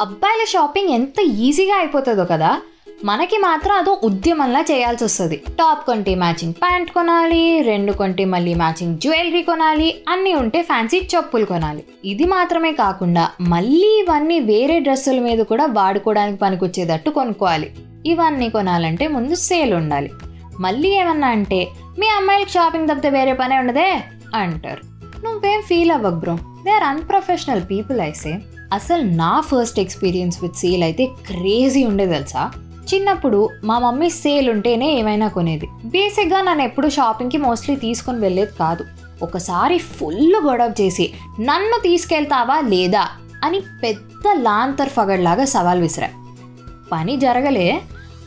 అబ్బాయిల షాపింగ్ ఎంత ఈజీగా అయిపోతుందో కదా మనకి మాత్రం అదో ఉద్యమంలా చేయాల్సి వస్తుంది. టాప్ కొంటే మ్యాచింగ్ ప్యాంట్ కొనాలి రెండు కొంటే మళ్ళీ మ్యాచింగ్ జ్యువెలరీ కొనాలి అన్నీ ఉంటే ఫ్యాన్సీ చెప్పులు కొనాలి. ఇది మాత్రమే కాకుండా మళ్ళీ ఇవన్నీ వేరే డ్రెస్సుల మీద కూడా వాడుకోవడానికి పనికొచ్చేటట్టు కొనుక్కోవాలి. ఇవన్నీ కొనాలంటే ముందు సేల్ ఉండాలి. మళ్ళీ ఏమన్నా అంటే మీ అమ్మాయిలకు షాపింగ్ తప్పితే వేరే పనే ఉండదే? అంటారు. నువ్వేం ఫీల్ అవ్వకు bro. They are unprofessional people ఐసే అసలు నా ఫస్ట్ ఎక్స్పీరియన్స్ విత్ సేల్ అయితే క్రేజీ ఉండే తెలుసా? చిన్నప్పుడు మా మమ్మీ సేల్ ఉంటేనే ఏమైనా కొనేది. బేసిక్గా నన్ను ఎప్పుడు షాపింగ్కి మోస్ట్లీ తీసుకొని వెళ్ళేది కాదు. ఒకసారి ఫుల్ గొడవ చేసి నన్ను తీసుకెళ్తావా లేదా? అని పెద్ద లాంతర్ ఫగడ్లాగా సవాల్ విసిరా. పని జరగలే.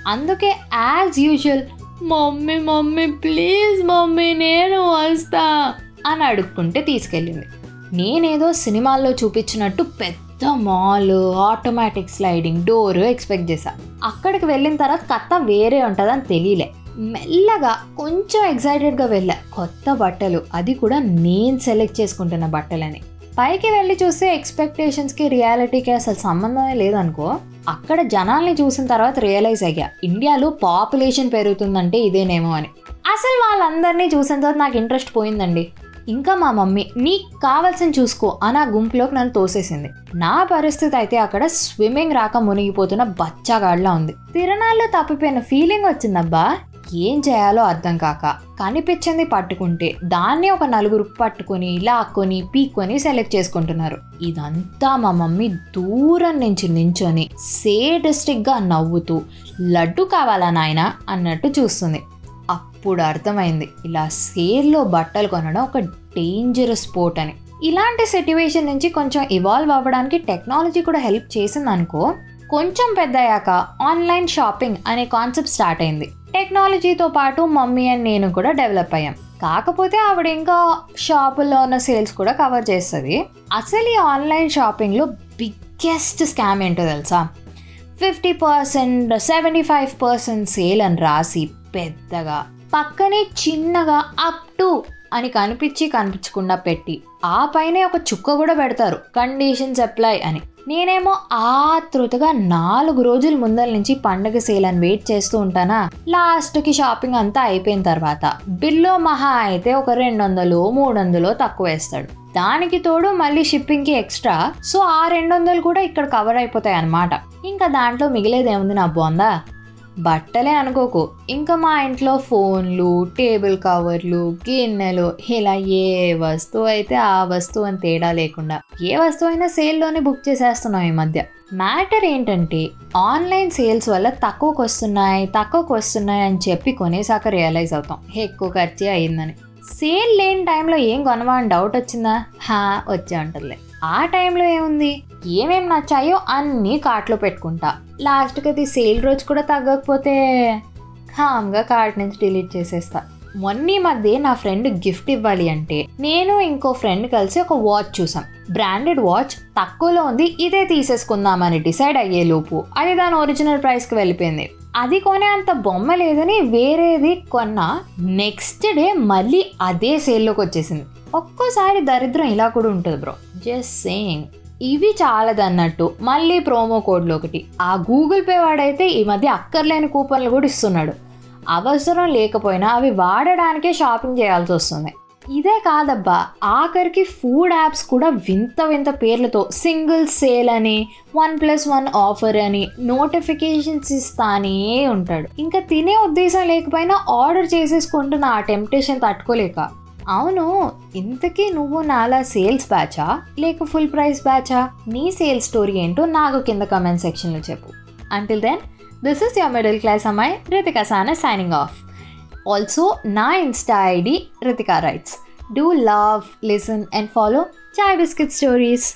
అందుకే as usual mummy mummy please mummy నేను వస్తా అని అడుక్కుంటే తీసుకెళ్ళింది. నేనేదో సినిమాల్లో చూపించినట్టు పెద్ద mall automatic sliding door expect చేశా. అక్కడికి వెళ్ళిన తర్వాత కథ వేరే ఉంటుందని తెలియలే. మెల్లగా కొంచెం ఎగ్జైటెడ్గా వెళ్ళా. కొత్త బట్టలు అది కూడా నేను సెలెక్ట్ చేసుకుంటున్న బట్టలని. పైకి వెళ్ళి చూస్తే ఎక్స్పెక్టేషన్స్కి రియాలిటీకి అసలు సంబంధమే లేదనుకో అక్కడ జనాల్ని చూసిన తర్వాత రియలైజ్ అయ్యా ఇండియాలో పాపులేషన్ పెరుగుతుందంటే ఇదేనేమో అని. అసలు వాళ్ళందరినీ చూసిన తర్వాత నాకు ఇంట్రెస్ట్ పోయిందండి. ఇంకా మా మమ్మీ నీకు కావాల్సిన చూసుకో అని ఆ గుంపులోకి నన్ను తోసేసింది. నా పరిస్థితి అయితే అక్కడ స్విమ్మింగ్ రాక మునిగిపోతున్న బచ్చాగాడ్లా ఉంది. తిరణాల్లో తప్పిపోయిన ఫీలింగ్ వచ్చిందబ్బా. ఏం చేయాలో అర్థం కాక కనిపించింది పట్టుకుంటే దాన్ని ఒక నలుగురు పట్టుకొని లాక్కొని పీక్కొని సెలెక్ట్ చేసుకుంటున్నారు. ఇదంతా మా మమ్మీ దూరం నుంచి నించొని సేడస్టిక్గా నవ్వుతూ లడ్డు కావాలా నాయన? అన్నట్టు చూస్తుంది. అప్పుడు అర్థమైంది ఇలా సేల్లో బట్టలు కొనడం ఒక డేంజరస్ స్పోర్ట్ అని. ఇలాంటి సిట్యువేషన్ నుంచి కొంచెం ఇవాల్వ్ అవ్వడానికి టెక్నాలజీ కూడా హెల్ప్ చేసింది అనుకో కొంచెం పెద్దయ్యాక ఆన్లైన్ షాపింగ్ అనే కాన్సెప్ట్ స్టార్ట్ అయింది. టెక్నాలజీతో పాటు మమ్మీ అండ్ నేను కూడా డెవలప్ అయ్యాం. కాకపోతే ఆవిడ ఇంకా షాపుల్లో ఉన్న సేల్స్ కూడా కవర్ చేస్తుంది. అసలు ఈ ఆన్లైన్ షాపింగ్లో బిగ్గెస్ట్ స్కామ్ ఏంటో తెలుసా? Fifty percent seventy five percent sale అని రాసి పెద్దగా పక్కనే చిన్నగా అప్ టు అని కనిపించి కనిపించకుండా పెట్టి ఆ పైనే ఒక చుక్క కూడా పెడతారు. కండిషన్స్ అప్లై అని. నేనేమో ఆతృతగా నాలుగు రోజుల ముందల నుంచి పండగ సేల్ అని వెయిట్ చేస్తూ ఉంటానా? లాస్ట్కి షాపింగ్ అంతా అయిపోయిన తర్వాత బిల్లో మహా అయితే ఒక రెండు వందలు మూడు వందలు తక్కువ వేస్తాడు. దానికి తోడు మళ్ళీ షిప్పింగ్కి ఎక్స్ట్రా సో ఆ రెండు వందలు కూడా ఇక్కడ కవర్ అయిపోతాయి అన్నమాట. ఇంకా దాంట్లో మిగిలేదేముంది నా బొందా? బట్టలే అనుకోకు. ఇంకా మా ఇంట్లో ఫోన్లు టేబుల్ కవర్లు గిన్నెలు ఇలా ఏ వస్తువు అయితే ఆ వస్తువు అని తేడా లేకుండా ఏ వస్తువు అయినా సేల్లోనే బుక్ చేసేస్తున్నాం ఈ మధ్య. మ్యాటర్ ఏంటంటే ఆన్లైన్ సేల్స్ వల్ల తక్కువకు వస్తున్నాయి తక్కువకు వస్తున్నాయి అని చెప్పి కొనేసాక రియలైజ్ అవుతాం. ఎక్కువ ఖర్చే అయిందని సేల్ లేని టైంలో ఏం కొనవా అని డౌట్ వచ్చిందా? హా వచ్చే ఉంటుందిలే ఆ టైంలో ఏముంది? ఏమేం నచ్చాయో అన్నీ కార్ట్లో పెట్టుకుంటా. లాస్ట్కి అది సేల్ రోజు కూడా తగ్గకపోతే హామ్గా కార్ట్ నుంచి డిలీట్ చేసేస్తా. మొన్న మధ్య నా ఫ్రెండ్ గిఫ్ట్ ఇవ్వాలి అంటే నేను ఇంకో ఫ్రెండ్ కలిసి ఒక వాచ్ చూసాం. బ్రాండెడ్ వాచ్ తక్కువలో ఉంది ఇదే తీసేసుకుందామని డిసైడ్ అయ్యే లోపు అది దాని ఒరిజినల్ ప్రైస్కి వెళ్ళిపోయింది. అది కొనే అంత బొమ్మ లేదని వేరేది కొన్నా నెక్స్ట్ డే మళ్ళీ అదే సేల్లోకి వచ్చేసింది. ఒక్కోసారి దరిద్రం ఇలా కూడా ఉంటుంది బ్రో. జస్ట్ సేయింగ్ ఇవి చాలదన్నట్టు మళ్ళీ ప్రోమో కోడ్లు ఒకటి ఆ గూగుల్ పే వాడైతే ఈ మధ్య అక్కర్లేని కూపన్లు కూడా ఇస్తున్నాడు. అవసరం లేకపోయినా అవి వాడడానికే షాపింగ్ చేయాల్సి వస్తుంది. ఇదే కాదబ్బా ఆఖరికి ఫుడ్ యాప్స్ కూడా వింత వింత పేర్లతో సింగిల్ సేల్ అని వన్ ప్లస్ వన్ ఆఫర్ అని నోటిఫికేషన్స్ ఇస్తానే ఉంటాడు. ఇంకా తినే ఉద్దేశం లేకపోయినా ఆర్డర్ చేసేసుకుంటున్న ఆ టెంప్టేషన్ తట్టుకోలేక. అవును ఇంతకీ నువ్వు నాలా సేల్స్ బ్యాచా? లేక ఫుల్ ప్రైస్ బ్యాచా? నీ సేల్స్ స్టోరీ ఏంటో నాకు కింద కమెంట్ సెక్షన్లో చెప్పు. Until then this is your middle class అమ్మాయి Ritika Sana signing off also నా insta ID Ritika writes do love listen and follow chai biscuit stories